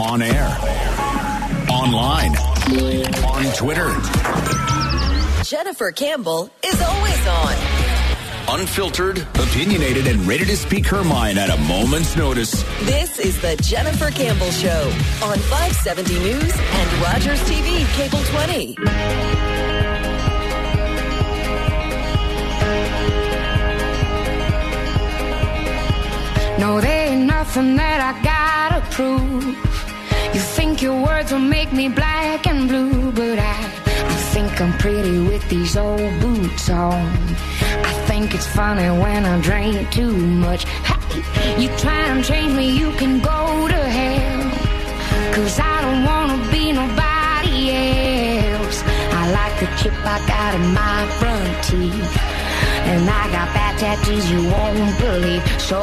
On air, online, on Twitter. Jennifer Campbell is always on. Unfiltered, opinionated, and ready to speak her mind at a moment's notice. This is the Jennifer Campbell Show on 570 News and Rogers TV Cable 20. No, there ain't nothing that I gotta prove. You think your words will make me black and blue, but I, I think I'm pretty with these old boots on. I think it's funny when I drink too much. You try and change me, you can go to hell. Cause I don't wanna be nobody else. I like the chip I got in my front teeth. And I got bad tattoos you won't believe. So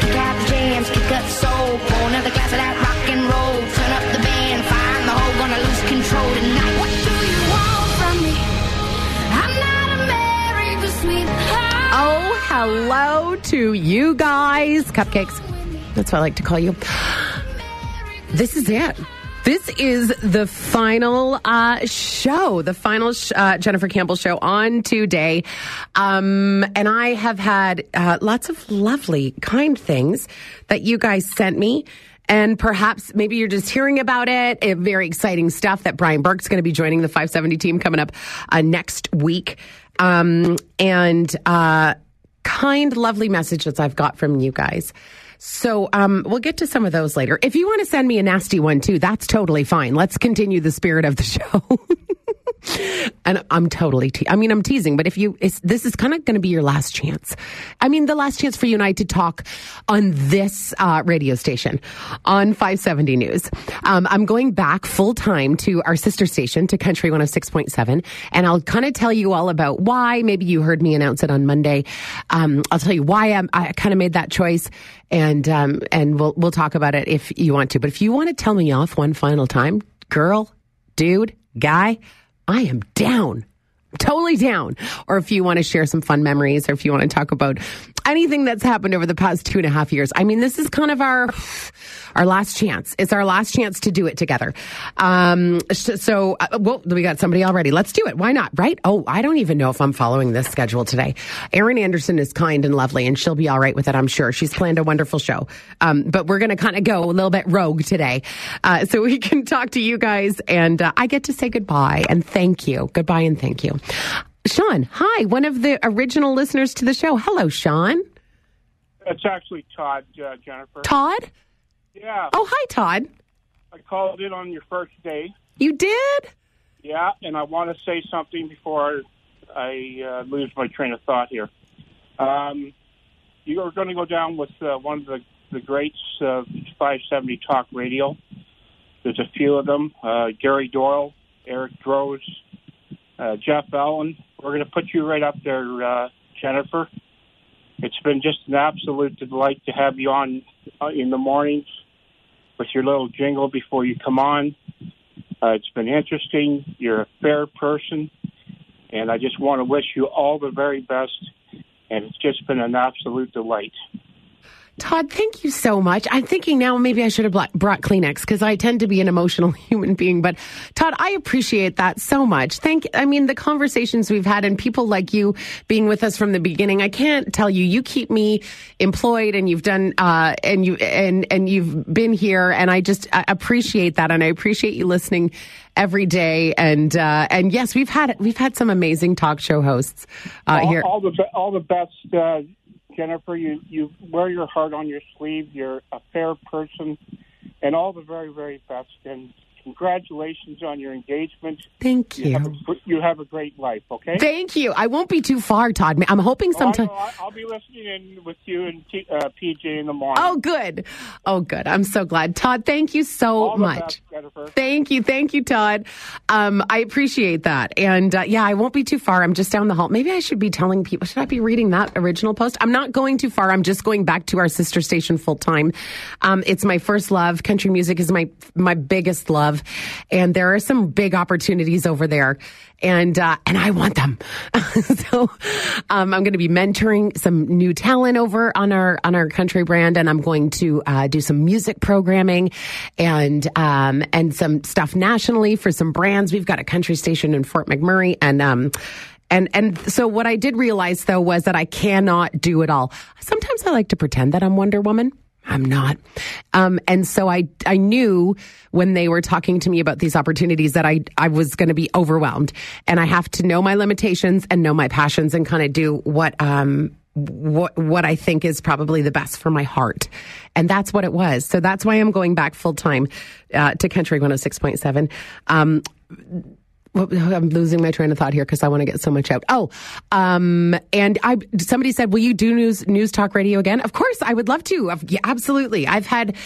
kick out the jams, kick up the soul, pour another glass of that rock and roll. Oh, hello to you guys. Cupcakes. That's what I like to call you. This is it. This is the final uh, show, the final sh- uh, Jennifer Campbell show on today. Um, and I have had uh, lots of lovely, kind things that you guys sent me. And perhaps maybe you're just hearing about it. Very exciting stuff that Brian Burke's going to be joining the 570 team coming up uh, next week. Um, and uh, kind, lovely messages I've got from you guys. So um, we'll get to some of those later. If you want to send me a nasty one too, that's totally fine. Let's continue the spirit of the show. And I'm totally, te- I mean, I'm teasing, but if you, this is kind of going to be your last chance. I mean, the last chance for you and I to talk on this uh, radio station on 570 News. Um, I'm going back full time to our sister station, to Country 106.7, and I'll kind of tell you all about why. Maybe you heard me announce it on Monday. Um, I'll tell you why I'm, I kind of made that choice, and um, and we'll we'll talk about it if you want to. But if you want to tell me off one final time, girl, dude, guy. I am down. Totally down. Or if you want to share some fun memories or if you want to talk about anything that's happened over the past two and a half years. I mean, this is kind of our, our last chance. It's our last chance to do it together. Um, so, uh, well, we got somebody already. Let's do it. Why not? Right? Oh, I don't even know if I'm following this schedule today. Erin Anderson is kind and lovely and she'll be all right with it. I'm sure she's planned a wonderful show. Um, but we're going to kind of go a little bit rogue today. Uh, so we can talk to you guys and uh, I get to say goodbye and thank you. Goodbye and thank you. Sean, hi, one of the original listeners to the show. Hello, Sean. It's actually Todd, uh, Jennifer. Todd? Yeah. Oh, hi, Todd. I called in on your first day. You did? Yeah, and I want to say something before I uh, lose my train of thought here. Um, you are going to go down with uh, one of the, the greats of 570 Talk Radio. There's a few of them uh, Gary Doyle, Eric Droz, uh, Jeff Allen. We're going to put you right up there, uh, Jennifer. It's been just an absolute delight to have you on uh, in the mornings with your little jingle before you come on. Uh, it's been interesting. You're a fair person, and I just want to wish you all the very best. And it's just been an absolute delight. Todd, thank you so much. I'm thinking now maybe I should have brought Kleenex because I tend to be an emotional human being. But Todd, I appreciate that so much. Thank. I mean, the conversations we've had and people like you being with us from the beginning. I can't tell you. You keep me employed, and you've done, uh, and you and and you've been here, and I just I appreciate that, and I appreciate you listening every day. And uh, and yes, we've had we've had some amazing talk show hosts uh, all, here. All the all the best. Jennifer, you, you wear your heart on your sleeve. You're a fair person, and all the very, very best. And congratulations on your engagement. Thank you. You have a, you have a great life, okay? Thank you. I won't be too far, Todd. I'm hoping sometime. Oh, I'll, be listening in with you and T, uh, PJ in the morning. Oh, good. Oh, good. I'm so glad. Todd, thank you so all much. Best, Jennifer. Thank you, thank you, Todd. Um, I appreciate that, and uh, yeah, I won't be too far. I'm just down the hall. Maybe I should be telling people. Should I be reading that original post? I'm not going too far. I'm just going back to our sister station full time. Um, it's my first love. Country music is my my biggest love, and there are some big opportunities over there, and uh, and I want them. so um, I'm going to be mentoring some new talent over on our on our country brand, and I'm going to uh, do some music programming and um, and some stuff nationally for some brands. We've got a country station in Fort McMurray, and um, and and so what I did realize though was that I cannot do it all. Sometimes I like to pretend that I'm Wonder Woman. I'm not. Um, and so I, I knew when they were talking to me about these opportunities that I, I was going to be overwhelmed and I have to know my limitations and know my passions and kind of do what, um, what what I think is probably the best for my heart, and that's what it was. So that's why I'm going back full time uh, to Country 106.7. Um, I'm losing my train of thought here because I want to get so much out. Oh, um, and I somebody said, "Will you do news news talk radio again?" Of course, I would love to. Yeah, absolutely. I've had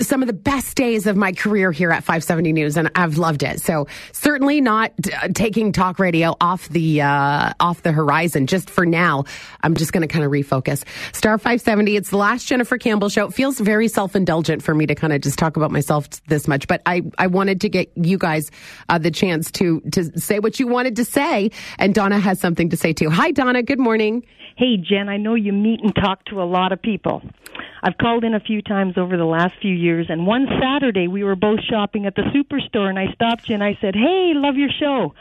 some of the best days of my career here at 570 News, and I've loved it. So certainly not uh, taking talk radio off the uh, off the horizon. Just for now, I'm just going to kind of refocus. Star 570. It's the last Jennifer Campbell show. It feels very self indulgent for me to kind of just talk about myself this much, but I I wanted to get you guys uh, the chance to to say what you wanted to say. And Donna has something to say too. Hi, Donna. Good morning. Hey, Jen, I know you meet and talk to a lot of people. I've called in a few times over the last few years, and one Saturday we were both shopping at the superstore, and I stopped you and I said, Hey, love your show.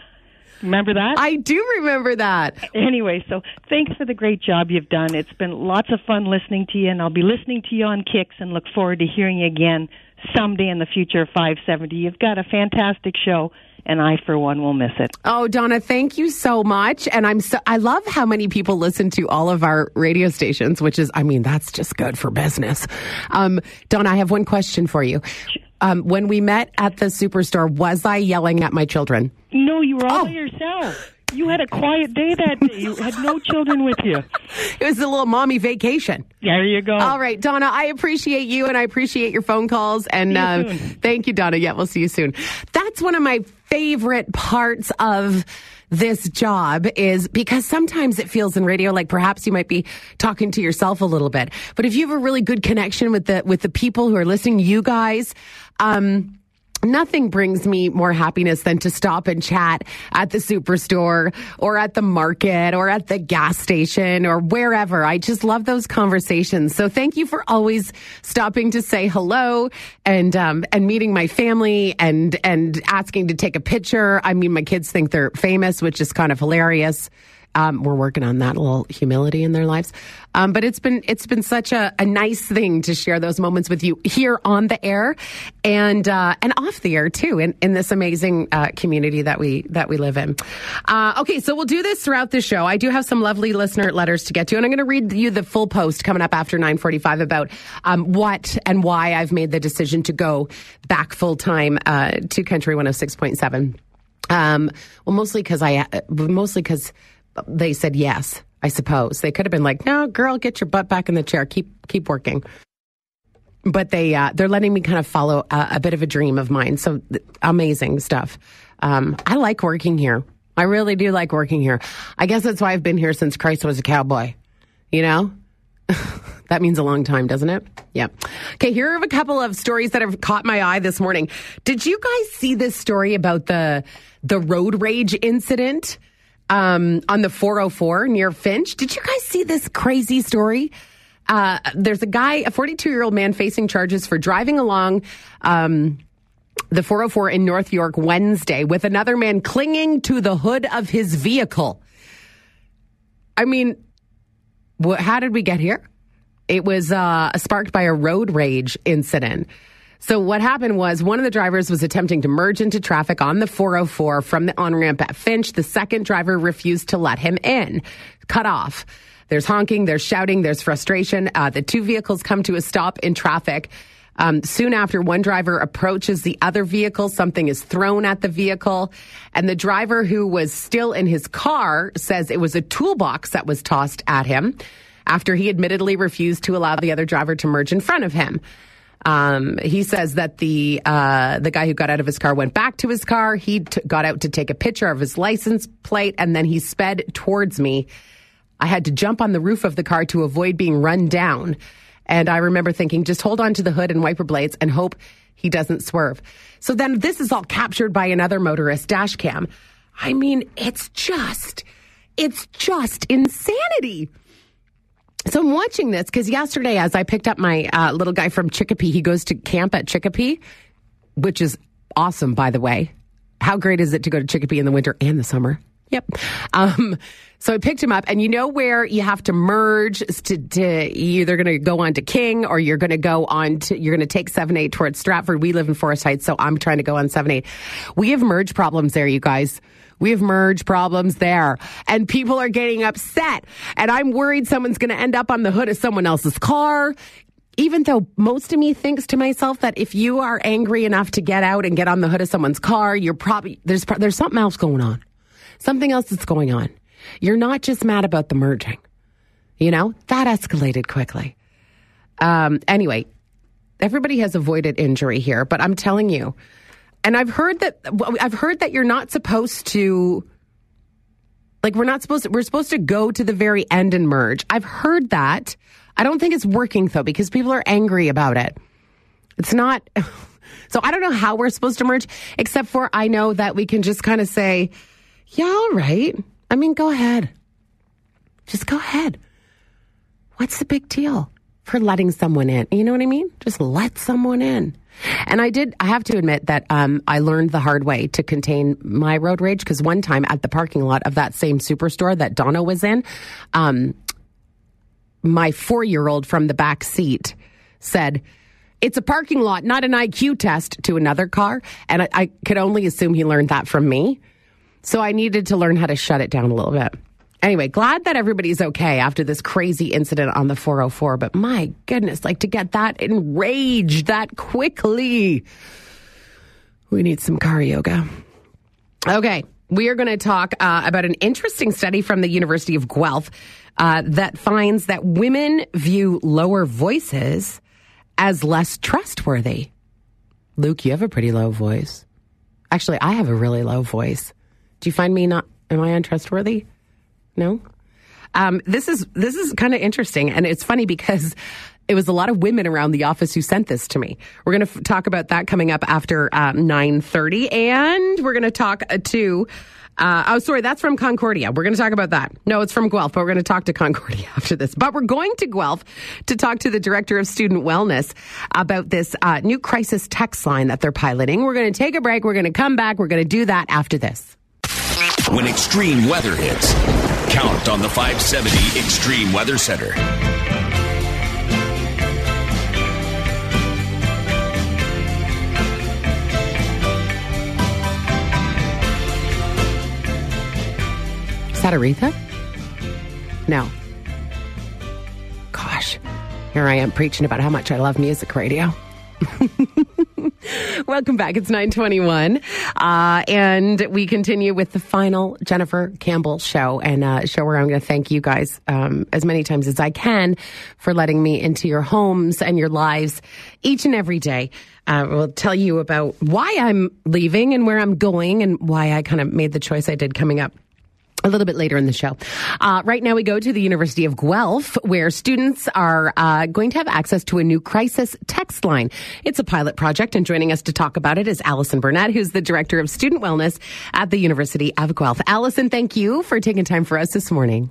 Remember that? I do remember that. Anyway, so thanks for the great job you've done. It's been lots of fun listening to you, and I'll be listening to you on Kicks and look forward to hearing you again someday in the future of 570. You've got a fantastic show, and I, for one, will miss it. Oh, Donna, thank you so much. And I'm so, I love how many people listen to all of our radio stations, which is, I mean, that's just good for business. Um, Donna, I have one question for you. Um, when we met at the superstore, was I yelling at my children? No, you were all Oh. by yourself. You had a quiet day that day. You had no children with you. It was a little mommy vacation. There you go. All right, Donna, I appreciate you and I appreciate your phone calls. And uh, thank you, Donna. Yeah, we'll see you soon. That's one of my favorite parts of this job is because sometimes it feels in radio like perhaps you might be talking to yourself a little bit. But if you have a really good connection with the with the people who are listening, you guys, um, Nothing brings me more happiness than to stop and chat at the superstore or at the market or at the gas station or wherever. I just love those conversations. So thank you for always stopping to say hello and um, and meeting my family and and asking to take a picture. I mean, my kids think they're famous, which is kind of hilarious. Um, we're working on that little humility in their lives. Um, but it's been it's been such a, a nice thing to share those moments with you here on the air and uh, and off the air too in, in this amazing uh, community that we that we live in. Uh, okay, so we'll do this throughout the show. I do have some lovely listener letters to get to, and I'm going to read you the full post coming up after 9:45 about um, what and why I've made the decision to go back full time uh, to Country 106.7. Um, well, mostly because I mostly because they said yes. I suppose they could have been like, "No, girl, get your butt back in the chair. Keep keep working." But they uh, they're letting me kind of follow a, a bit of a dream of mine. So th- amazing stuff. Um, I like working here. I really do like working here. I guess that's why I've been here since Christ was a cowboy. You know, that means a long time, doesn't it? Yeah. Okay, here are a couple of stories that have caught my eye this morning. Did you guys see this story about the the road rage incident um, on the 404 near Finch? Did you guys see this crazy story? Uh, there's a guy, a 42 year old man, facing charges for driving along. Um, the 404 in North York Wednesday with another man clinging to the hood of his vehicle. I mean, wh- how did we get here? It was uh, sparked by a road rage incident. So what happened was one of the drivers was attempting to merge into traffic on the 404 from the on ramp at Finch. The second driver refused to let him in, cut off. There's honking, there's shouting, there's frustration. Uh, the two vehicles come to a stop in traffic. Um, soon after, one driver approaches the other vehicle. Something is thrown at the vehicle. And the driver who was still in his car says it was a toolbox that was tossed at him after he admittedly refused to allow the other driver to merge in front of him. Um, he says that the uh, the guy who got out of his car went back to his car. He t- got out to take a picture of his license plate, and then he sped towards me. I had to jump on the roof of the car to avoid being run down. And I remember thinking, just hold on to the hood and wiper blades and hope he doesn't swerve. So then this is all captured by another motorist dash cam. I mean, it's just, it's just insanity. So I'm watching this because yesterday, as I picked up my uh, little guy from Chicopee, he goes to camp at Chicopee, which is awesome, by the way. How great is it to go to Chicopee in the winter and the summer? Yep. Um, so I picked him up, and you know where you have to merge to, to either going to go on to King or you're going to go on to you're going to take seven eight towards Stratford. We live in Forest Heights, so I'm trying to go on seven eight. We have merge problems there, you guys. We have merge problems there, and people are getting upset. And I'm worried someone's going to end up on the hood of someone else's car. Even though most of me thinks to myself that if you are angry enough to get out and get on the hood of someone's car, you're probably there's there's something else going on, something else that's going on. You're not just mad about the merging, you know that escalated quickly. Um, anyway, everybody has avoided injury here, but I'm telling you, and I've heard that I've heard that you're not supposed to like we're not supposed to, we're supposed to go to the very end and merge. I've heard that. I don't think it's working though because people are angry about it. It's not so I don't know how we're supposed to merge except for I know that we can just kind of say, "Yeah, all right. I mean, go ahead. Just go ahead. What's the big deal for letting someone in? You know what I mean? Just let someone in." And I did, I have to admit that um, I learned the hard way to contain my road rage because one time at the parking lot of that same superstore that Donna was in, um, my four year old from the back seat said, it's a parking lot, not an IQ test to another car. And I, I could only assume he learned that from me. So I needed to learn how to shut it down a little bit. Anyway, glad that everybody's okay after this crazy incident on the 404. But my goodness, like to get that enraged that quickly. We need some car yoga. Okay, we are going to talk uh, about an interesting study from the University of Guelph uh, that finds that women view lower voices as less trustworthy. Luke, you have a pretty low voice. Actually, I have a really low voice. Do you find me not? Am I untrustworthy? No. Um, this is this is kind of interesting, and it's funny because it was a lot of women around the office who sent this to me. We're going to f- talk about that coming up after uh, nine thirty, and we're going to talk uh, to. Uh, oh, sorry, that's from Concordia. We're going to talk about that. No, it's from Guelph, but we're going to talk to Concordia after this. But we're going to Guelph to talk to the director of student wellness about this uh, new crisis text line that they're piloting. We're going to take a break. We're going to come back. We're going to do that after this. When extreme weather hits, count on the 570 Extreme Weather Center. Is that Aretha? No. Gosh, here I am preaching about how much I love music radio. Welcome back. It's 921. Uh, and we continue with the final Jennifer Campbell show and uh, show where I'm going to thank you guys um, as many times as I can for letting me into your homes and your lives each and every day. Uh, we'll tell you about why I'm leaving and where I'm going and why I kind of made the choice I did coming up a little bit later in the show. Uh, right now, we go to the University of Guelph, where students are uh, going to have access to a new crisis text line. It's a pilot project, and joining us to talk about it is Allison Burnett, who's the director of student wellness at the University of Guelph. Allison, thank you for taking time for us this morning.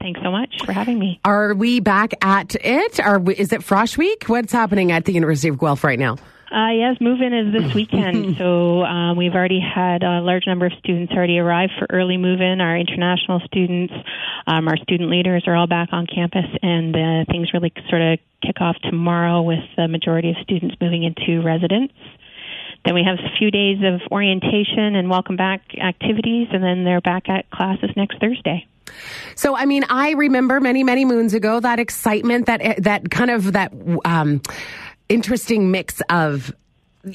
Thanks so much for having me. Are we back at it? Are we, is it Frosh Week? What's happening at the University of Guelph right now? Uh, yes, move-in is this weekend, so um, we've already had a large number of students already arrive for early move-in. Our international students, um, our student leaders are all back on campus, and uh, things really sort of kick off tomorrow with the majority of students moving into residence. Then we have a few days of orientation and welcome back activities, and then they're back at classes next Thursday. So, I mean, I remember many, many moons ago that excitement, that that kind of that um, interesting mix of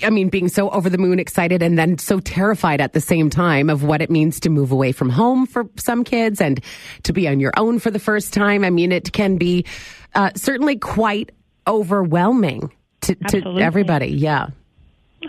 I mean, being so over the moon excited and then so terrified at the same time of what it means to move away from home for some kids and to be on your own for the first time. I mean, it can be uh, certainly quite overwhelming to, to everybody. Yeah.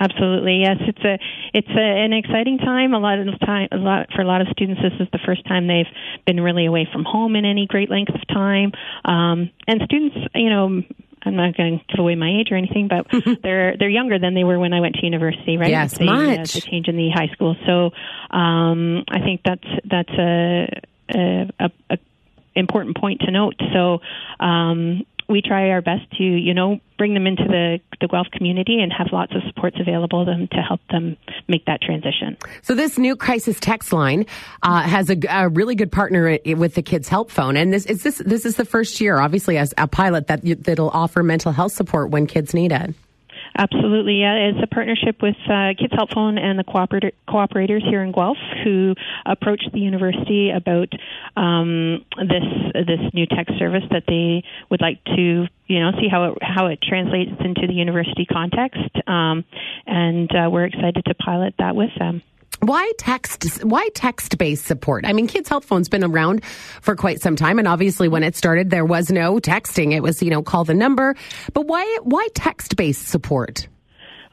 Absolutely, yes. It's a it's a, an exciting time. A lot of time, a lot for a lot of students, this is the first time they've been really away from home in any great length of time. Um, and students, you know, I'm not going to give away my age or anything, but they're they're younger than they were when I went to university, right? Yes, the, uh, much. the change in the high school. So um, I think that's that's a, a, a, a important point to note. So um, we try our best to, you know, bring them into the the Guelph community and have lots of supports available to them to help them make that transition. So this new crisis text line uh, has a, a really good partner with the Kids Help Phone, and this is this this is the first year, obviously, as a pilot that you, that'll offer mental health support when kids need it. Absolutely, yeah. It's a partnership with uh, Kids Help Phone and the cooperator, cooperators here in Guelph who approached the university about um, this this new tech service that they would like to you know see how it how it translates into the university context, um, and uh, we're excited to pilot that with them. Why text? Why text-based support? I mean, Kids Help Phone's been around for quite some time, and obviously, when it started, there was no texting. It was, you know, call the number. But why? Why text-based support?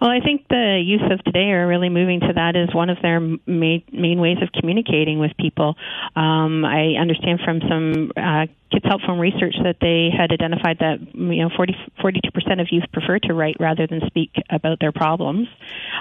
Well, I think the youth of today are really moving to that as one of their main, main ways of communicating with people. Um, I understand from some uh, Kids Help Phone research that they had identified that you know 40, 42% of youth prefer to write rather than speak about their problems,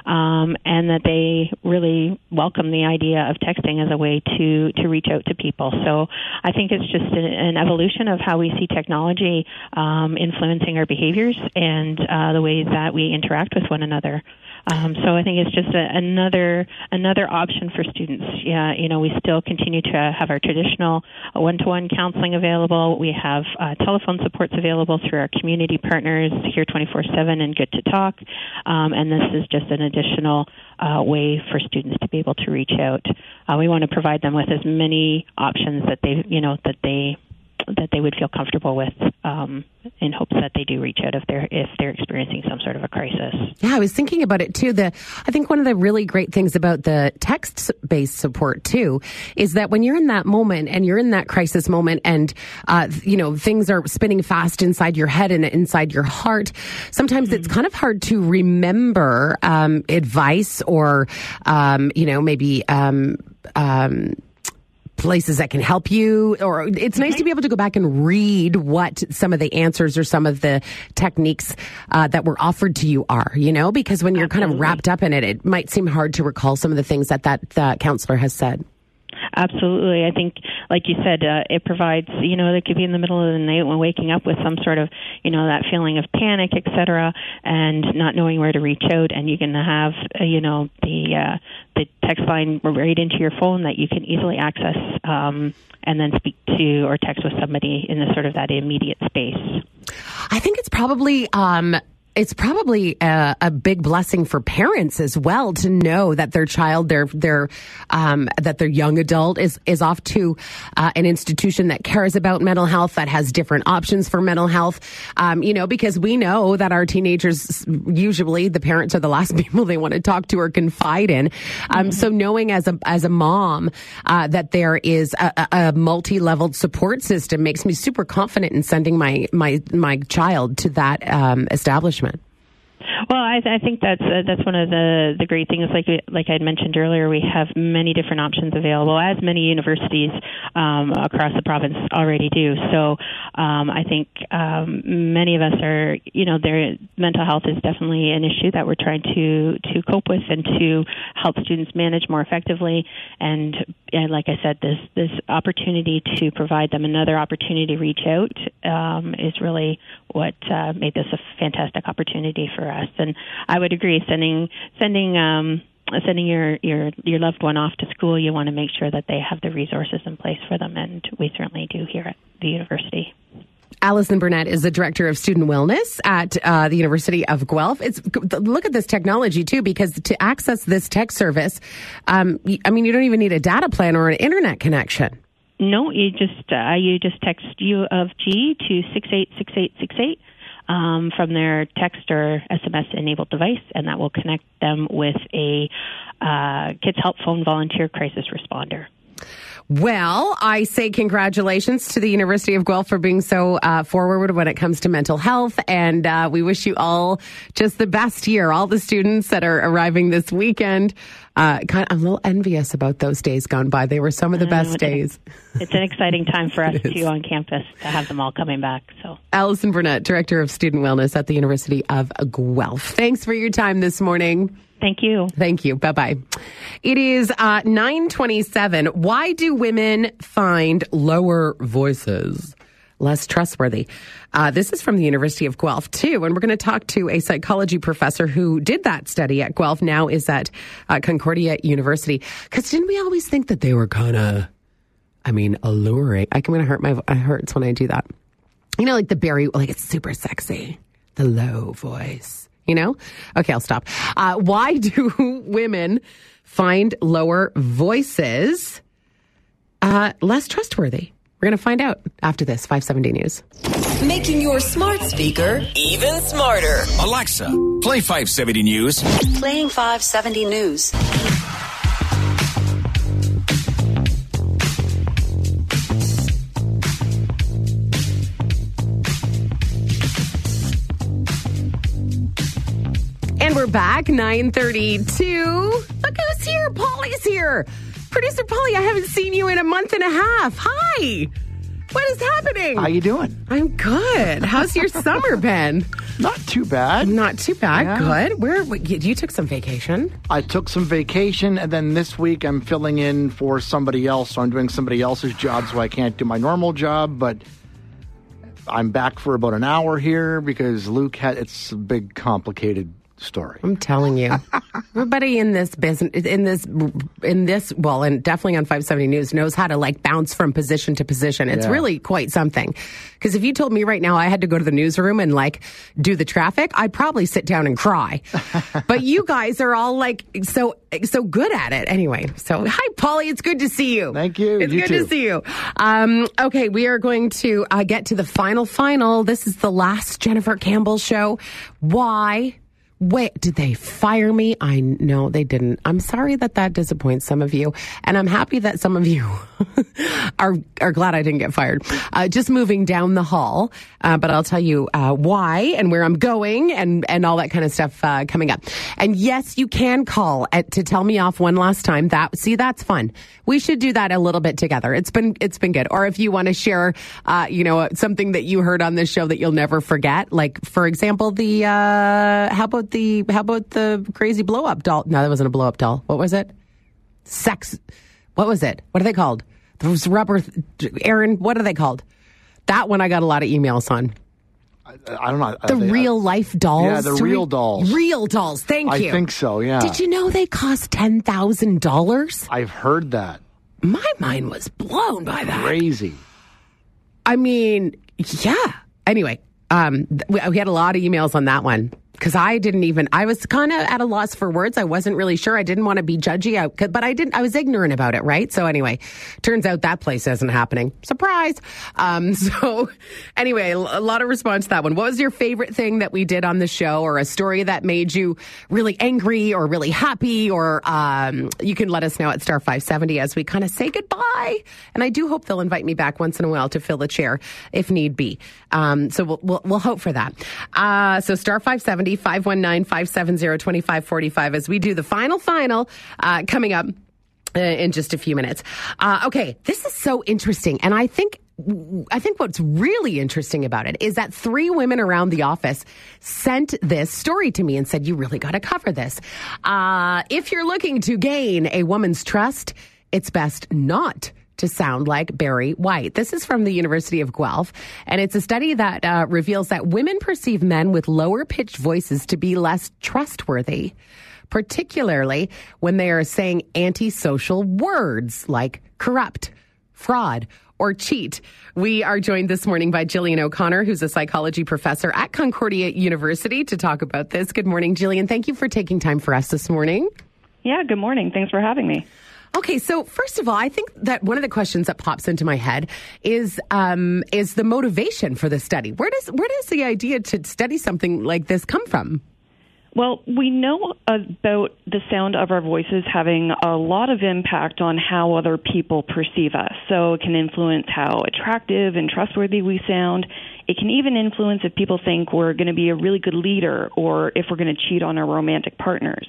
um, and that they really welcome the idea of texting as a way to to reach out to people. So I think it's just an, an evolution of how we see technology um, influencing our behaviors and uh, the ways that we interact with one another. Um, so I think it's just a, another another option for students. Yeah, you know, we still continue to have our traditional one-to-one counseling available. We have uh, telephone supports available through our community partners here 24/7 and Good to Talk. Um, and this is just an additional uh, way for students to be able to reach out. Uh, we want to provide them with as many options that they, you know, that they that they would feel comfortable with um, in hopes that they do reach out if they're if they're experiencing some sort of a crisis. Yeah, I was thinking about it too. The I think one of the really great things about the text based support too is that when you're in that moment and you're in that crisis moment and uh, you know things are spinning fast inside your head and inside your heart, sometimes it's kind of hard to remember um, advice or um, you know maybe. Um, um, places that can help you or it's nice to be able to go back and read what some of the answers or some of the techniques uh, that were offered to you are you know because when you're kind of wrapped up in it it might seem hard to recall some of the things that that uh, counselor has said Absolutely. I think, like you said, uh, it provides, you know, it could be in the middle of the night when waking up with some sort of, you know, that feeling of panic, et cetera, and not knowing where to reach out. And you can have, uh, you know, the, uh, the text line right into your phone that you can easily access um, and then speak to or text with somebody in the sort of that immediate space. I think it's probably um, it's probably a, a, big blessing for parents as well to know that their child, their their um, that their young adult is is off to uh, an institution that cares about mental health, that has different options for mental health. Um, you know, because we know that our teenagers usually the parents are the last people they want to talk to or confide in. Um, mm-hmm. So knowing as a as a mom uh, that there is a, a multi leveled support system makes me super confident in sending my my my child to that um, establishment. Well, I, I think that's uh, that's one of the the great things. Like like I mentioned earlier, we have many different options available, as many universities um, across the province already do. So um, I think um, many of us are, you know, their mental health is definitely an issue that we're trying to to cope with and to help students manage more effectively. And, and like I said, this this opportunity to provide them another opportunity to reach out um, is really what uh, made this a fantastic opportunity for us. And I would agree, sending sending um, sending your your your loved one off to school, you want to make sure that they have the resources in place for them, and we certainly do here at the university. Allison Burnett is the director of student wellness at uh, the University of Guelph. It's look at this technology too, because to access this tech service, um, I mean, you don't even need a data plan or an internet connection. No, you just uh, you just text U of G to six eight six eight six eight um, from their text or SMS enabled device, and that will connect them with a uh, Kids Help Phone volunteer crisis responder. Well, I say congratulations to the University of Guelph for being so uh, forward when it comes to mental health. And uh, we wish you all just the best year. All the students that are arriving this weekend. Uh, kind of, I'm a little envious about those days gone by. They were some of the best days. It's an exciting time for us too on campus to have them all coming back. So, Allison Burnett, Director of Student Wellness at the University of Guelph. Thanks for your time this morning. Thank you. Thank you. Bye bye. It is uh, 927. Why do women find lower voices less trustworthy? Uh, this is from the University of Guelph, too. And we're going to talk to a psychology professor who did that study at Guelph, now is at uh, Concordia University. Because didn't we always think that they were kind of, I mean, alluring? I'm going to hurt my, it hurts when I do that. You know, like the Barry, like it's super sexy, the low voice you know? Okay, I'll stop. Uh, why do women find lower voices uh, less trustworthy? We're going to find out after this 570 News. Making your smart speaker even smarter. Alexa, play 570 News. Playing 570 News. And we're back, 932. Look who's here. Polly's here. Producer Polly, I haven't seen you in a month and a half. Hi. What is happening? How are you doing? I'm good. How's your summer been? Not too bad. Not too bad. Yeah. Good. Where you, you took some vacation? I took some vacation, and then this week I'm filling in for somebody else. So I'm doing somebody else's job, so I can't do my normal job. But I'm back for about an hour here because Luke had it's a big, complicated story. I'm telling you, everybody in this business, in this, in this, well, and definitely on 570 News knows how to like bounce from position to position. It's Yeah. really quite something. Because if you told me right now I had to go to the newsroom and like do the traffic, I'd probably sit down and cry. but you guys are all like so so good at it anyway. So hi, Polly. It's good to see you. Thank you. It's You good too. to see you. Um, okay, we are going to uh, get to the final final. This is the last Jennifer Campbell show. Why? Wait, did they fire me? I know they didn't. I'm sorry that that disappoints some of you, and I'm happy that some of you are are glad I didn't get fired. Uh, just moving down the hall, uh, but I'll tell you uh, why and where I'm going and and all that kind of stuff uh, coming up. And yes, you can call at, to tell me off one last time. That see, that's fun. We should do that a little bit together. It's been it's been good. Or if you want to share, uh, you know, something that you heard on this show that you'll never forget, like for example, the uh, how about the how about the crazy blow up doll? No, that wasn't a blow up doll. What was it? Sex. What was it? What are they called? Those rubber. Aaron, what are they called? That one I got a lot of emails on. I don't know. The they- real life dolls. Yeah, the real dolls. Real dolls. Thank I you. I think so. Yeah. Did you know they cost ten thousand dollars? I've heard that. My mind was blown by that. Crazy. I mean, yeah. Anyway, um, th- we, we had a lot of emails on that one because I didn't even. I was kind of at a loss for words. I wasn't really sure. I didn't want to be judgy, I, but I didn't. I was ignorant about it, right? So anyway, turns out that place isn't happening. Surprise. Um, so anyway, a lot of response to that one. What was your favorite thing that we did on the show, or a story that made you really angry or really happy? Or um, you can let us know at star five seventy as we kind of say goodbye. And I do hope they'll invite me back once in a while to fill the chair if need be. Um, so we'll, we'll, we'll hope for that. Uh, so star 570, 519, 570, 2545 as we do the final, final uh, coming up uh, in just a few minutes. Uh, okay, this is so interesting, and I think. I think what's really interesting about it is that three women around the office sent this story to me and said, You really got to cover this. Uh, if you're looking to gain a woman's trust, it's best not to sound like Barry White. This is from the University of Guelph, and it's a study that uh, reveals that women perceive men with lower pitched voices to be less trustworthy, particularly when they are saying antisocial words like corrupt, fraud, or cheat. We are joined this morning by Jillian O'Connor, who's a psychology professor at Concordia University, to talk about this. Good morning, Jillian. Thank you for taking time for us this morning. Yeah, good morning. Thanks for having me. Okay, so first of all, I think that one of the questions that pops into my head is um, is the motivation for the study. Where does where does the idea to study something like this come from? Well, we know about the sound of our voices having a lot of impact on how other people perceive us. So it can influence how attractive and trustworthy we sound. It can even influence if people think we're going to be a really good leader or if we're going to cheat on our romantic partners.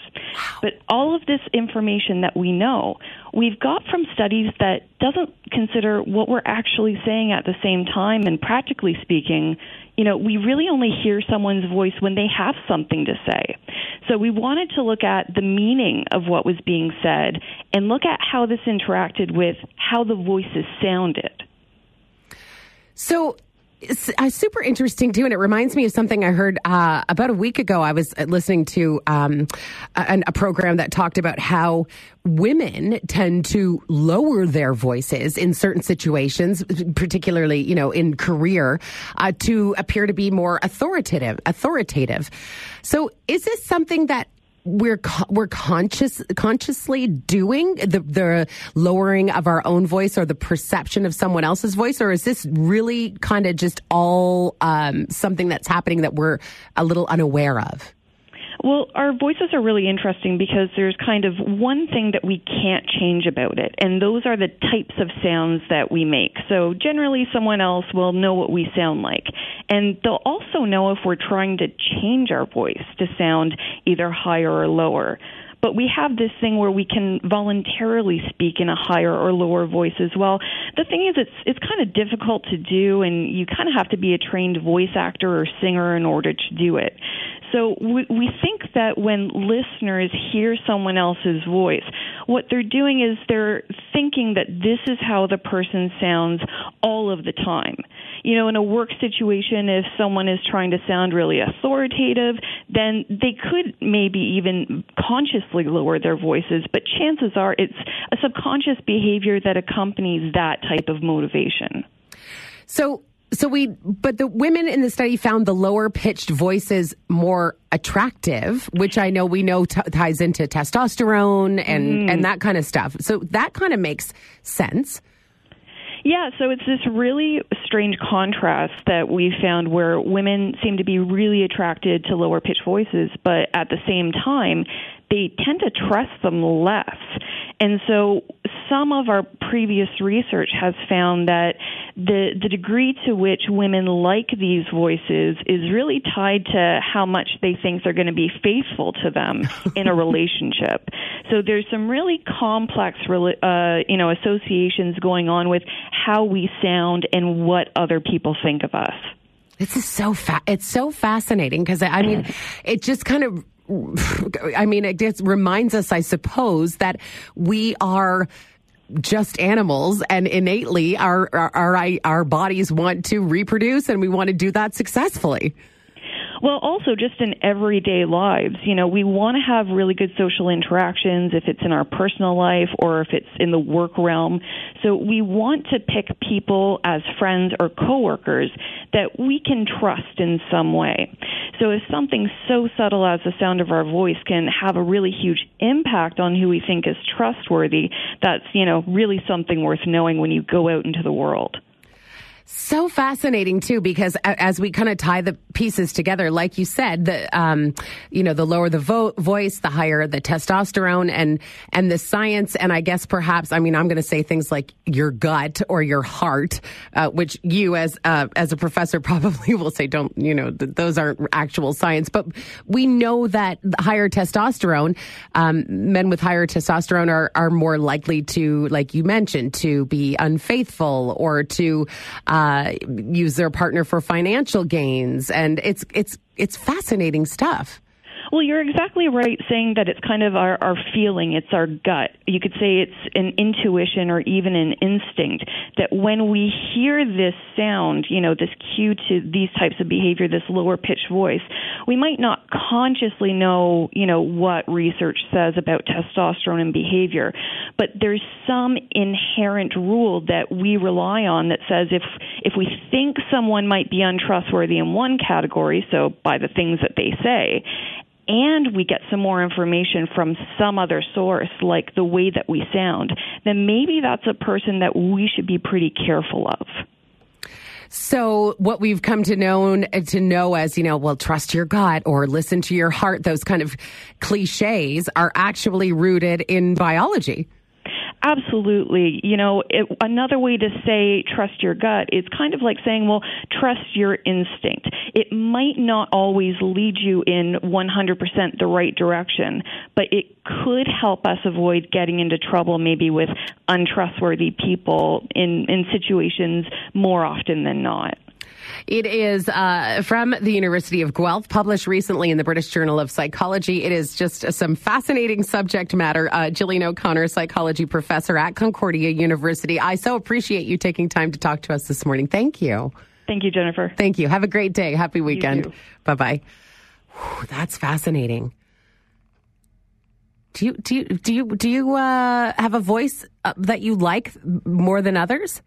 But all of this information that we know, we've got from studies that doesn't consider what we're actually saying at the same time and practically speaking, you know, we really only hear someone's voice when they have something to say. So we wanted to look at the meaning of what was being said and look at how this interacted with how the voices sounded. So it's uh, super interesting too, and it reminds me of something I heard uh, about a week ago. I was listening to um, a, a, program that talked about how women tend to lower their voices in certain situations, particularly you know in career, uh, to appear to be more authoritative. Authoritative. So, is this something that we're we're conscious consciously doing the the lowering of our own voice or the perception of someone else's voice, or is this really kind of just all um, something that's happening that we're a little unaware of? Well, our voices are really interesting because there's kind of one thing that we can't change about it, and those are the types of sounds that we make. So generally, someone else will know what we sound like, and they'll also know if we're trying to change our voice to sound either higher or lower but we have this thing where we can voluntarily speak in a higher or lower voice as well. The thing is, it's it's kind of difficult to do, and you kind of have to be a trained voice actor or singer in order to do it. So we, we think that when listeners hear someone else's voice, what they're doing is they're thinking that this is how the person sounds all of the time. You know, in a work situation, if someone is trying to sound really authoritative, then they could maybe even consciously lower their voices, but chances are it's a subconscious behavior that accompanies that type of motivation. So so we, but the women in the study found the lower pitched voices more attractive, which I know we know t- ties into testosterone and mm. and that kind of stuff. So that kind of makes sense. Yeah, so it's this really strange contrast that we found where women seem to be really attracted to lower pitched voices, but at the same time, they tend to trust them less. And so some of our previous research has found that the the degree to which women like these voices is really tied to how much they think they're going to be faithful to them in a relationship. So there's some really complex uh, you know associations going on with how we sound and what other people think of us. This is so fa- it's so fascinating because I mean it just kind of I mean, it just reminds us, I suppose, that we are just animals and innately our, our, our, our bodies want to reproduce and we want to do that successfully. Well, also just in everyday lives, you know, we want to have really good social interactions if it's in our personal life or if it's in the work realm. So we want to pick people as friends or coworkers that we can trust in some way. So if something so subtle as the sound of our voice can have a really huge impact on who we think is trustworthy, that's, you know, really something worth knowing when you go out into the world. So fascinating too, because as we kind of tie the pieces together, like you said, the um, you know the lower the vo- voice, the higher the testosterone, and and the science, and I guess perhaps I mean I'm going to say things like your gut or your heart, uh, which you as uh, as a professor probably will say don't you know th- those aren't actual science, but we know that higher testosterone, um, men with higher testosterone are are more likely to, like you mentioned, to be unfaithful or to uh, use their partner for financial gains, and it's it's it's fascinating stuff. Well, you're exactly right saying that it's kind of our, our feeling, it's our gut. You could say it's an intuition or even an instinct that when we hear this sound, you know, this cue to these types of behavior, this lower pitched voice, we might not consciously know, you know, what research says about testosterone and behavior, but there's some inherent rule that we rely on that says if if we think someone might be untrustworthy in one category, so by the things that they say, and we get some more information from some other source, like the way that we sound, then maybe that's a person that we should be pretty careful of. So what we've come to know to know as you know, well, trust your gut or listen to your heart. Those kind of cliches are actually rooted in biology. Absolutely. You know, it, another way to say trust your gut is kind of like saying, well, trust your instinct. It might not always lead you in 100% the right direction, but it could help us avoid getting into trouble maybe with untrustworthy people in, in situations more often than not. It is uh, from the University of Guelph, published recently in the British Journal of Psychology. It is just some fascinating subject matter. Uh, Jillian O'Connor, psychology professor at Concordia University. I so appreciate you taking time to talk to us this morning. Thank you. Thank you, Jennifer. Thank you. Have a great day. Happy weekend. Bye bye. That's fascinating. Do you do you do you do you uh, have a voice uh, that you like more than others?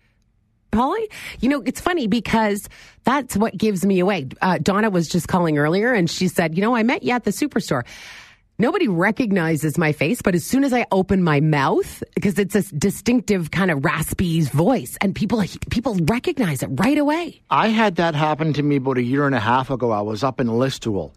Polly? You know, it's funny because that's what gives me away. Uh, Donna was just calling earlier and she said, You know, I met you at the superstore. Nobody recognizes my face, but as soon as I open my mouth, because it's a distinctive kind of raspy voice, and people people recognize it right away. I had that happen to me about a year and a half ago. I was up in Listowel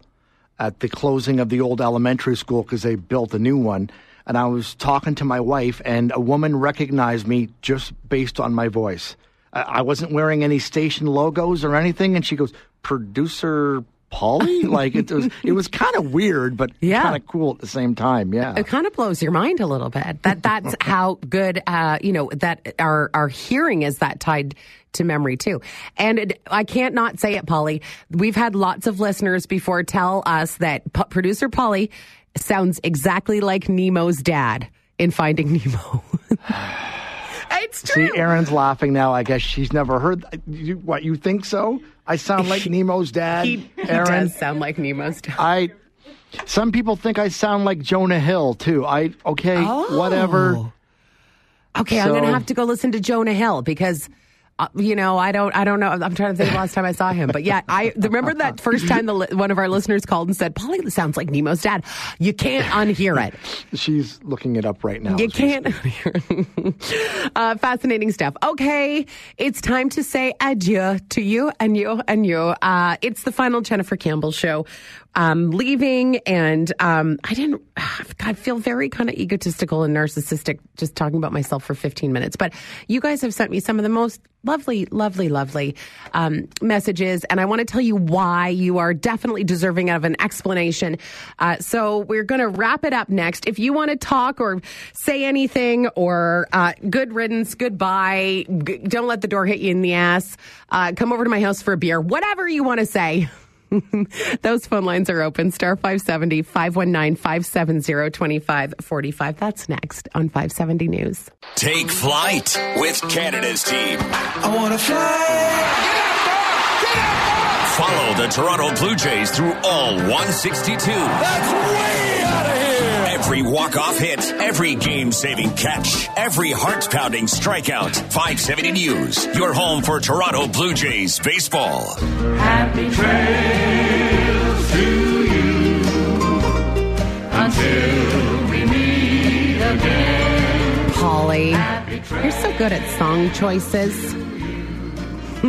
at the closing of the old elementary school because they built a new one. And I was talking to my wife, and a woman recognized me just based on my voice. I wasn't wearing any station logos or anything, and she goes, "Producer Polly?" like it was, it was kind of weird, but Yeah. kind of cool at the same time. Yeah, It kind of blows your mind a little bit. That that's how good, uh, you know, that our our hearing is that tied to memory too. And it, I can't not say it, Polly. We've had lots of listeners before tell us that P- producer Polly sounds exactly like Nemo's dad in Finding Nemo. it's true. See, Erin's laughing now. I guess she's never heard. You, what you think so? I sound like Nemo's dad. He, he does sound like Nemo's dad. I. Some people think I sound like Jonah Hill too. I okay, Oh. whatever. Okay, I'm going to have to go listen to Jonah Hill because. Uh, you know, I don't, I don't know. I'm trying to think the last time I saw him, but yeah, I remember that first time the, one of our listeners called and said, "Polly sounds like Nemo's dad." You can't unhear it. She's looking it up right now. You can't. unhear uh, fascinating stuff. Okay, it's time to say adieu to you and you and you. Uh, it's the final Jennifer Campbell show. Um, leaving, and um, I didn't. I feel very kind of egotistical and narcissistic just talking about myself for 15 minutes. But you guys have sent me some of the most lovely, lovely, lovely um, messages, and I want to tell you why you are definitely deserving of an explanation. Uh, so we're going to wrap it up next. If you want to talk or say anything, or uh, good riddance, goodbye, g- don't let the door hit you in the ass. Uh, come over to my house for a beer. Whatever you want to say. Those phone lines are open. Star 570 519 570 2545. That's next on 570 News. Take flight with Canada's team. I want to fly. Follow the Toronto Blue Jays through all 162. That's way out of here. Every walk-off hit, every game-saving catch, every heart-pounding strikeout. 570 News, your home for Toronto Blue Jays baseball. Happy trails to you until we meet again. Polly, you're so good at song choices. uh,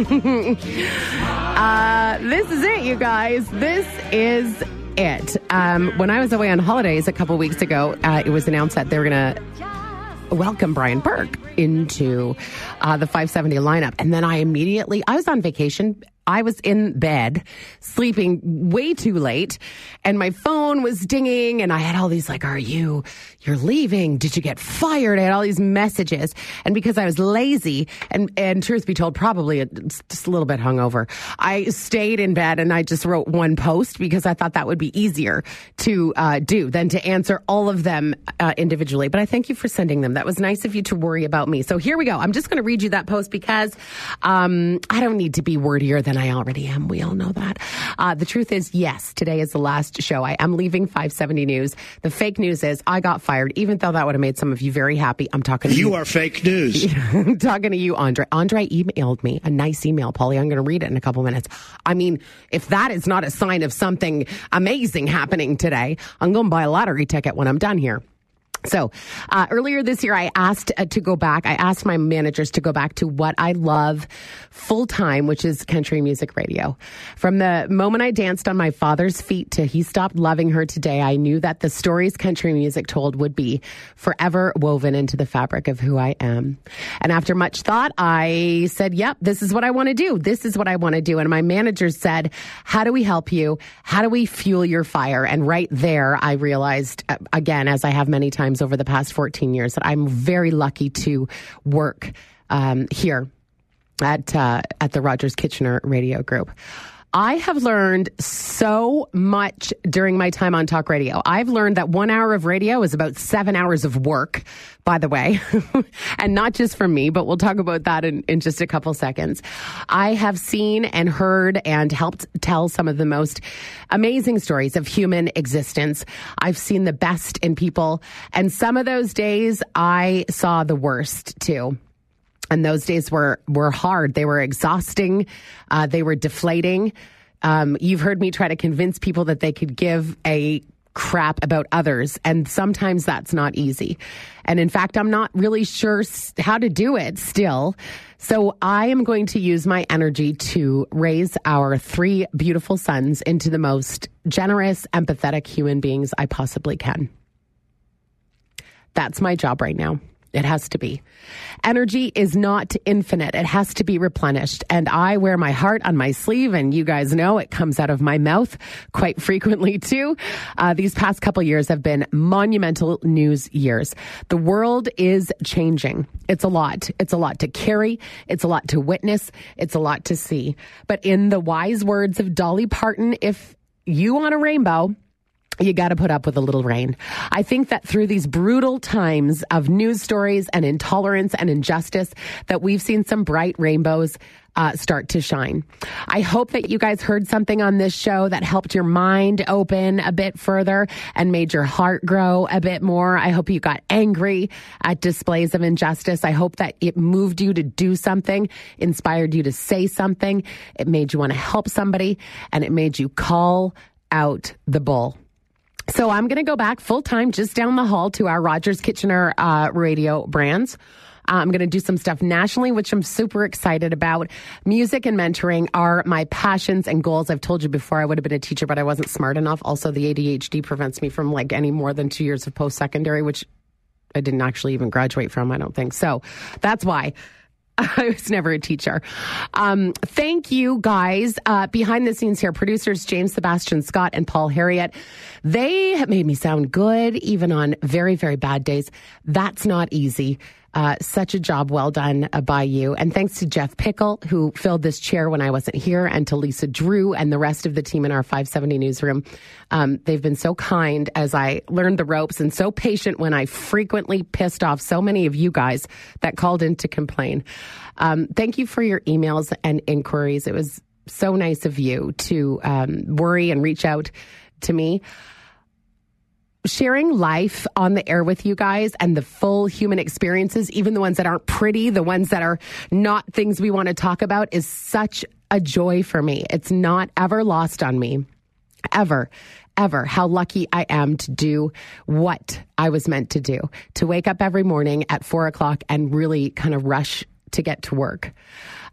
this is it, you guys. This is it. Um, when I was away on holidays a couple weeks ago, uh, it was announced that they were going to welcome Brian Burke into uh, the 570 lineup. And then I immediately, I was on vacation. I was in bed, sleeping way too late, and my phone was dinging, and I had all these like, "Are you? You're leaving? Did you get fired?" I had all these messages, and because I was lazy, and and truth be told, probably just a little bit hungover, I stayed in bed and I just wrote one post because I thought that would be easier to uh, do than to answer all of them uh, individually. But I thank you for sending them. That was nice of you to worry about me. So here we go. I'm just going to read you that post because um, I don't need to be wordier than I already am. We all know that. Uh, the truth is, yes, today is the last show. I am leaving 570 News. The fake news is I got fired, even though that would have made some of you very happy. I'm talking to you. You are fake news. I'm talking to you, Andre. Andre emailed me a nice email, Polly. I'm going to read it in a couple minutes. I mean, if that is not a sign of something amazing happening today, I'm going to buy a lottery ticket when I'm done here. So uh, earlier this year, I asked uh, to go back. I asked my managers to go back to what I love full time, which is country music radio. From the moment I danced on my father's feet to he stopped loving her today, I knew that the stories country music told would be forever woven into the fabric of who I am. And after much thought, I said, yep, this is what I want to do. This is what I want to do. And my managers said, how do we help you? How do we fuel your fire? And right there, I realized, uh, again, as I have many times over the past 14 years, that I'm very lucky to work um, here at uh, at the Rogers Kitchener Radio Group. I have learned so much during my time on talk radio. I've learned that one hour of radio is about seven hours of work, by the way, and not just from me, but we'll talk about that in, in just a couple seconds. I have seen and heard and helped tell some of the most amazing stories of human existence. I've seen the best in people, and some of those days I saw the worst too and those days were were hard. They were exhausting. Uh, they were deflating. Um, you've heard me try to convince people that they could give a crap about others, and sometimes that's not easy. And in fact, I'm not really sure how to do it still. So I am going to use my energy to raise our three beautiful sons into the most generous, empathetic human beings I possibly can. That's my job right now. It has to be. Energy is not infinite. It has to be replenished. And I wear my heart on my sleeve, and you guys know it comes out of my mouth quite frequently too. Uh, these past couple years have been monumental news years. The world is changing. It's a lot. It's a lot to carry. It's a lot to witness. It's a lot to see. But in the wise words of Dolly Parton, if you want a rainbow, you got to put up with a little rain. I think that through these brutal times of news stories and intolerance and injustice, that we've seen some bright rainbows uh, start to shine. I hope that you guys heard something on this show that helped your mind open a bit further and made your heart grow a bit more. I hope you got angry at displays of injustice. I hope that it moved you to do something, inspired you to say something. It made you want to help somebody and it made you call out the bull. So I'm going to go back full time just down the hall to our Rogers Kitchener uh, radio brands. Uh, I'm going to do some stuff nationally, which I'm super excited about. Music and mentoring are my passions and goals. I've told you before I would have been a teacher, but I wasn't smart enough. Also, the ADHD prevents me from like any more than two years of post secondary, which I didn't actually even graduate from, I don't think. So that's why. I was never a teacher. Um, thank you, guys. Uh, behind the scenes here, producers James Sebastian Scott and Paul Harriet. They made me sound good, even on very, very bad days. That's not easy. Uh, such a job well done uh, by you. And thanks to Jeff Pickle, who filled this chair when I wasn't here, and to Lisa Drew and the rest of the team in our 570 newsroom. Um, they've been so kind as I learned the ropes and so patient when I frequently pissed off so many of you guys that called in to complain. Um, thank you for your emails and inquiries. It was so nice of you to um, worry and reach out to me sharing life on the air with you guys and the full human experiences, even the ones that aren't pretty, the ones that are not things we want to talk about, is such a joy for me. It's not ever lost on me, ever. Ever how lucky I am to do what I was meant to do, to wake up every morning at four o'clock and really kind of rush to get to work.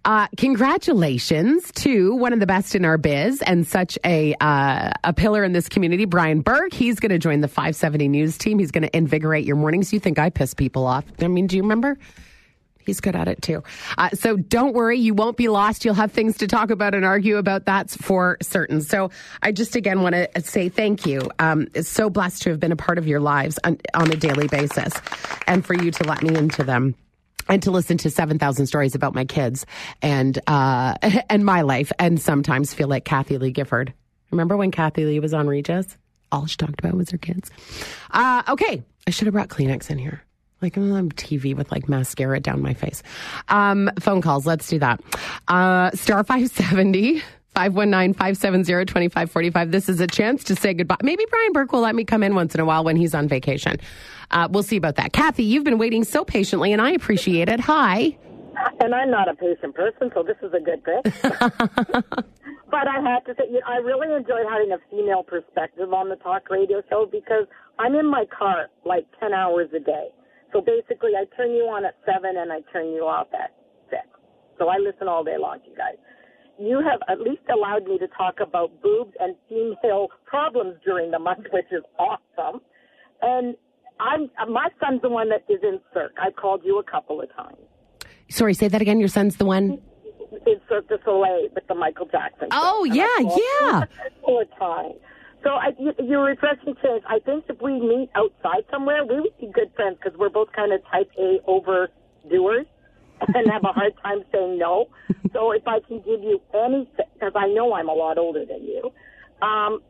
Uh, congratulations to one of the best in our biz and such a uh, a pillar in this community, Brian Burke. He's going to join the 570 News team. He's going to invigorate your mornings. You think I piss people off? I mean, do you remember? He's good at it too. Uh, so don't worry, you won't be lost. You'll have things to talk about and argue about. That's for certain. So I just again want to say thank you. Um, it's so blessed to have been a part of your lives on, on a daily basis, and for you to let me into them and to listen to 7,000 stories about my kids and, uh, and my life and sometimes feel like Kathie Lee Gifford. Remember when Kathie Lee was on Regis? All she talked about was her kids. Uh, okay. I should have brought Kleenex in here. Like I'm TV with like mascara down my face. Um, phone calls. Let's do that. Uh, star 570. 519-570-2545. This is a chance to say goodbye. Maybe Brian Burke will let me come in once in a while when he's on vacation. Uh, we'll see about that. Kathy, you've been waiting so patiently, and I appreciate it. Hi. And I'm not a patient person, so this is a good thing. but I have to say, you know, I really enjoyed having a female perspective on the talk radio show because I'm in my car like 10 hours a day. So basically, I turn you on at 7 and I turn you off at 6. So I listen all day long to you guys. You have at least allowed me to talk about boobs and female problems during the month, which is awesome. And I'm my son's the one that is in Cirque. I've called you a couple of times. Sorry, say that again. Your son's the one. In Cirque du Soleil with the Michael Jackson. Oh. Yeah, yeah. couple of times. So I, you, you're refreshing change. I think if we meet outside somewhere, we would be good friends because we're both kind of type A overdoers and have a hard time saying no. so if I can give you anything, because I know I'm a lot older than you, um,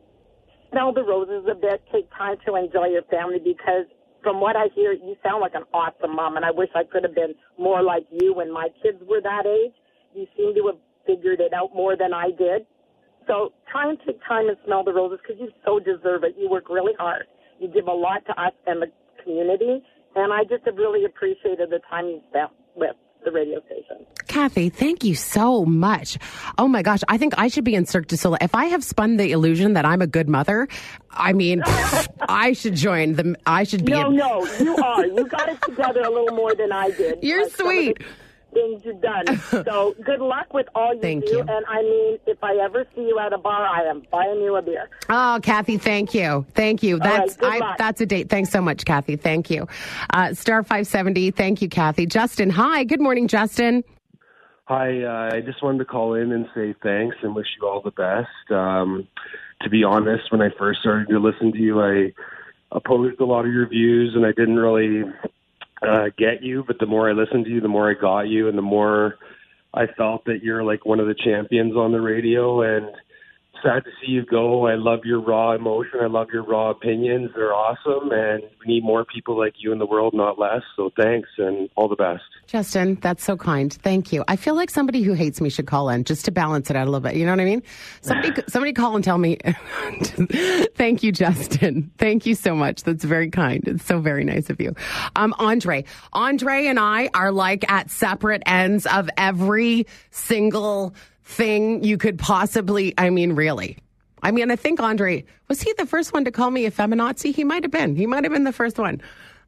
smell the roses a bit. Take time to enjoy your family because from what I hear, you sound like an awesome mom, and I wish I could have been more like you when my kids were that age. You seem to have figured it out more than I did. So try and take time and smell the roses because you so deserve it. You work really hard. You give a lot to us and the community, and I just have really appreciated the time you spent with the radio station. Kathy, thank you so much. Oh my gosh, I think I should be in Cirque du Soleil. If I have spun the illusion that I'm a good mother, I mean, I should join them. I should be. No, in- no, you are. You got it together a little more than I did. You're Uh, sweet. The Things you've done. So good luck with all you Thank do. you. And I mean, if I ever see you at a bar, I am buying you a beer. Oh, Kathy, thank you. Thank you. All right, That's good I, that's a date. Thanks so much, Kathy. Thank you. Uh, Star 570. Thank you, Kathy. Justin, hi. Good morning, Justin. Hi, uh, I just wanted to call in and say thanks and wish you all the best. Um, to be honest, when I first started to listen to you, I opposed a lot of your views and I didn't really uh, get you. But the more I listened to you, the more I got you, and the more I felt that you're like one of the champions on the radio. And sad to see you go. I love your raw emotion. I love your raw opinions. They're awesome, and we need more people like you in the world, not less. So thanks and all the best. Justin, that's so kind. Thank you. I feel like somebody who hates me should call in just to balance it out a little bit. You know what I mean? Somebody, somebody call and tell me. Thank you, Justin. Thank you so much. That's very kind. It's so very nice of you. Um, Andre, Andre and I are like at separate ends of every single thing you could possibly. I mean, really. I mean, I think Andre was he the first one to call me a feminazi? He might have been. He might have been the first one.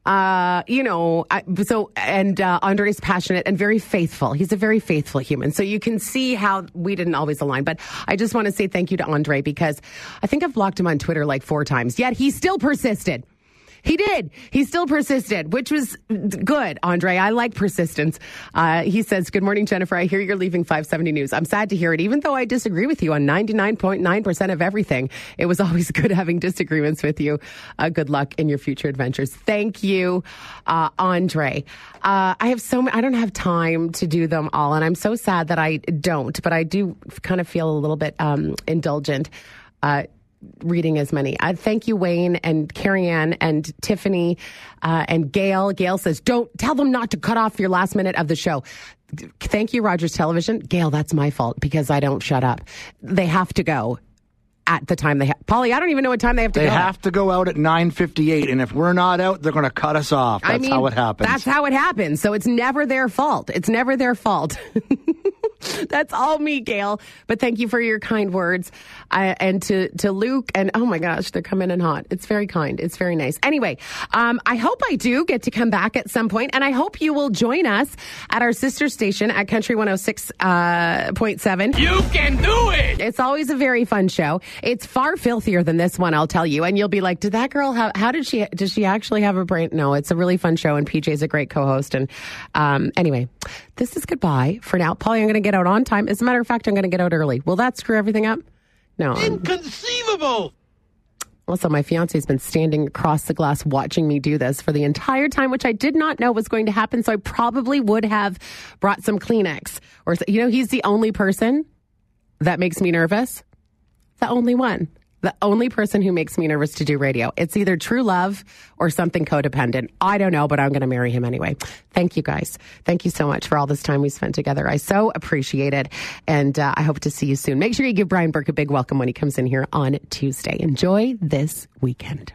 Uh, you know, I, so and uh, Andre's passionate and very faithful. He's a very faithful human. So you can see how we didn't always align. But I just want to say thank you to Andre because I think I've blocked him on Twitter like four times. Yet he still persisted. He did. He still persisted, which was good, Andre. I like persistence. Uh, he says, Good morning, Jennifer. I hear you're leaving 570 News. I'm sad to hear it, even though I disagree with you on 99.9% of everything. It was always good having disagreements with you. Uh, good luck in your future adventures. Thank you, uh, Andre. Uh, I have so many, I don't have time to do them all, and I'm so sad that I don't, but I do kind of feel a little bit um, indulgent. Reading as many. I thank you, Wayne and Carrie Ann and Tiffany uh, and Gail. Gail says, "Don't tell them not to cut off your last minute of the show." Thank you, Rogers Television. Gail, that's my fault because I don't shut up. They have to go at the time they have. Polly, I don't even know what time they have to They go. have to go out at 9:58 and if we're not out, they're going to cut us off. That's I mean, how it happens. That's how it happens. So it's never their fault. It's never their fault. That's all me, Gail. But thank you for your kind words. I, and to, to Luke, and oh my gosh, they're coming in hot. It's very kind. It's very nice. Anyway, um, I hope I do get to come back at some point, and I hope you will join us at our sister station at Country 106.7. You can do it! It's always a very fun show. It's far filthier than this one, I'll tell you. And you'll be like, did that girl have, how did she, does she actually have a brain? No, it's a really fun show, and PJ's a great co host. And um, anyway, this is goodbye for now. Polly, I'm going to get out on time. As a matter of fact, I'm going to get out early. Will that screw everything up? No. Inconceivable! also, my fiance has been standing across the glass watching me do this for the entire time, which I did not know was going to happen. So I probably would have brought some Kleenex. Or, you know, he's the only person that makes me nervous. The only one. The only person who makes me nervous to do radio. It's either true love or something codependent. I don't know, but I'm going to marry him anyway. Thank you guys. Thank you so much for all this time we spent together. I so appreciate it. And uh, I hope to see you soon. Make sure you give Brian Burke a big welcome when he comes in here on Tuesday. Enjoy this weekend.